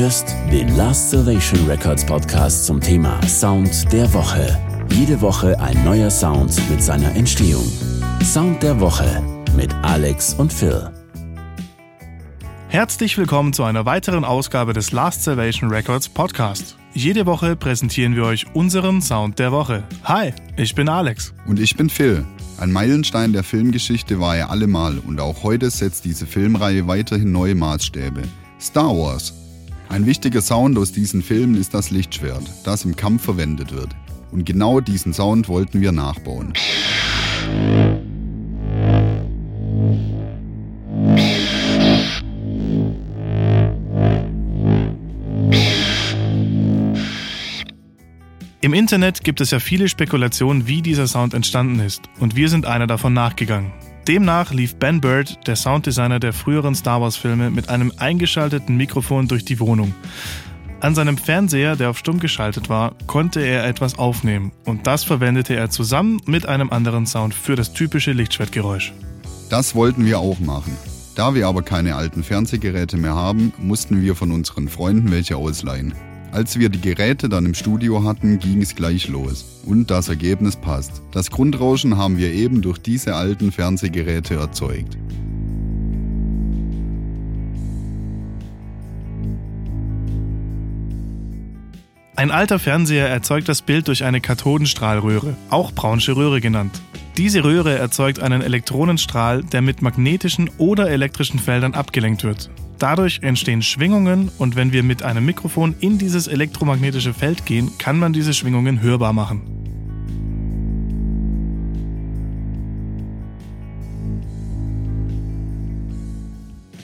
hörst den Last Salvation Records Podcast zum Thema Sound der Woche. Jede Woche ein neuer Sound mit seiner Entstehung. Sound der Woche mit Alex und Phil. Herzlich willkommen zu einer weiteren Ausgabe des Last Salvation Records Podcast. Jede Woche präsentieren wir euch unseren Sound der Woche. Hi, ich bin Alex. Und ich bin Phil. Ein Meilenstein der Filmgeschichte war er allemal und auch heute setzt diese Filmreihe weiterhin neue Maßstäbe. Star Wars. Ein wichtiger Sound aus diesen Filmen ist das Lichtschwert, das im Kampf verwendet wird. Und genau diesen Sound wollten wir nachbauen. Im Internet gibt es ja viele Spekulationen, wie dieser Sound entstanden ist, und wir sind einer davon nachgegangen. Demnach lief Ben Bird, der Sounddesigner der früheren Star Wars-Filme, mit einem eingeschalteten Mikrofon durch die Wohnung. An seinem Fernseher, der auf stumm geschaltet war, konnte er etwas aufnehmen und das verwendete er zusammen mit einem anderen Sound für das typische Lichtschwertgeräusch. Das wollten wir auch machen. Da wir aber keine alten Fernsehgeräte mehr haben, mussten wir von unseren Freunden welche ausleihen. Als wir die Geräte dann im Studio hatten, ging es gleich los. Und das Ergebnis passt. Das Grundrauschen haben wir eben durch diese alten Fernsehgeräte erzeugt. Ein alter Fernseher erzeugt das Bild durch eine Kathodenstrahlröhre, auch Braunsche Röhre genannt. Diese Röhre erzeugt einen Elektronenstrahl, der mit magnetischen oder elektrischen Feldern abgelenkt wird. Dadurch entstehen Schwingungen und wenn wir mit einem Mikrofon in dieses elektromagnetische Feld gehen, kann man diese Schwingungen hörbar machen.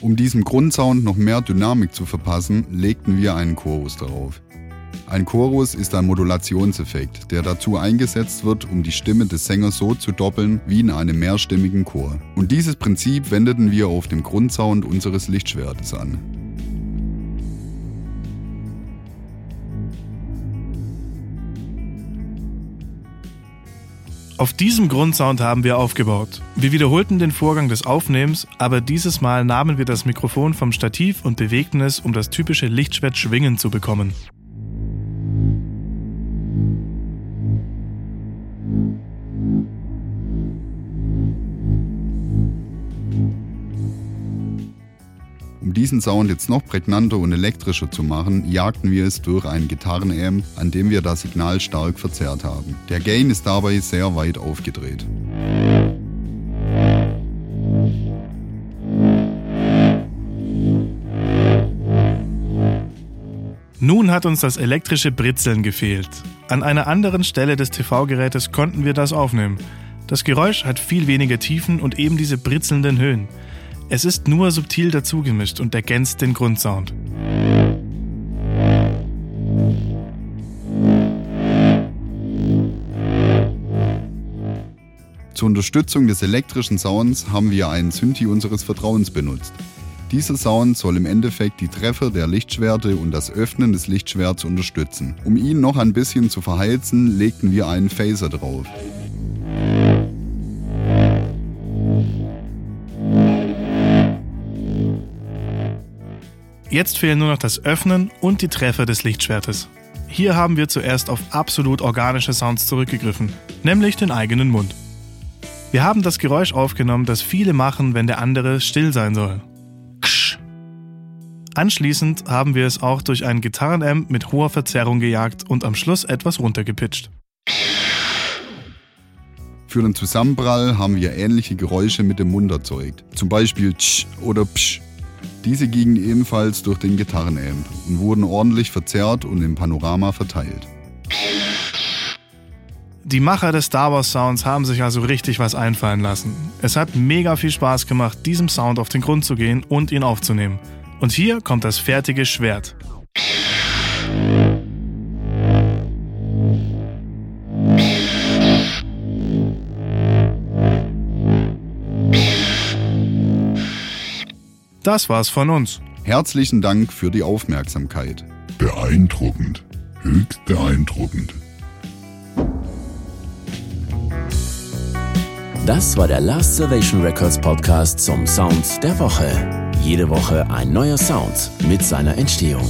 Um diesem Grundsound noch mehr Dynamik zu verpassen, legten wir einen Chorus darauf. Ein Chorus ist ein Modulationseffekt, der dazu eingesetzt wird, um die Stimme des Sängers so zu doppeln wie in einem mehrstimmigen Chor. Und dieses Prinzip wendeten wir auf dem Grundsound unseres Lichtschwertes an. Auf diesem Grundsound haben wir aufgebaut. Wir wiederholten den Vorgang des Aufnehmens, aber dieses Mal nahmen wir das Mikrofon vom Stativ und bewegten es, um das typische Lichtschwert schwingen zu bekommen. Um diesen Sound jetzt noch prägnanter und elektrischer zu machen, jagten wir es durch einen Gitarrenamp, an dem wir das Signal stark verzerrt haben. Der Gain ist dabei sehr weit aufgedreht. Nun hat uns das elektrische Britzeln gefehlt. An einer anderen Stelle des TV-Gerätes konnten wir das aufnehmen. Das Geräusch hat viel weniger Tiefen und eben diese britzelnden Höhen. Es ist nur subtil dazugemischt und ergänzt den Grundsound. Zur Unterstützung des elektrischen Sounds haben wir einen Synthi unseres Vertrauens benutzt. Dieser Sound soll im Endeffekt die Treffer der Lichtschwerte und das Öffnen des Lichtschwerts unterstützen. Um ihn noch ein bisschen zu verheizen, legten wir einen Phaser drauf. Jetzt fehlen nur noch das Öffnen und die Treffer des Lichtschwertes. Hier haben wir zuerst auf absolut organische Sounds zurückgegriffen, nämlich den eigenen Mund. Wir haben das Geräusch aufgenommen, das viele machen, wenn der andere still sein soll. Ksch. Anschließend haben wir es auch durch einen Gitarrenamp mit hoher Verzerrung gejagt und am Schluss etwas runtergepitcht. Für den Zusammenprall haben wir ähnliche Geräusche mit dem Mund erzeugt, zum Beispiel tsch oder psch. Diese gingen ebenfalls durch den Gitarrenamp und wurden ordentlich verzerrt und im Panorama verteilt. Die Macher des Star Wars Sounds haben sich also richtig was einfallen lassen. Es hat mega viel Spaß gemacht, diesem Sound auf den Grund zu gehen und ihn aufzunehmen. Und hier kommt das fertige Schwert. Das war's von uns. Herzlichen Dank für die Aufmerksamkeit. Beeindruckend. Höchst beeindruckend. Das war der Last Salvation Records Podcast zum Sound der Woche. Jede Woche ein neuer Sound mit seiner Entstehung.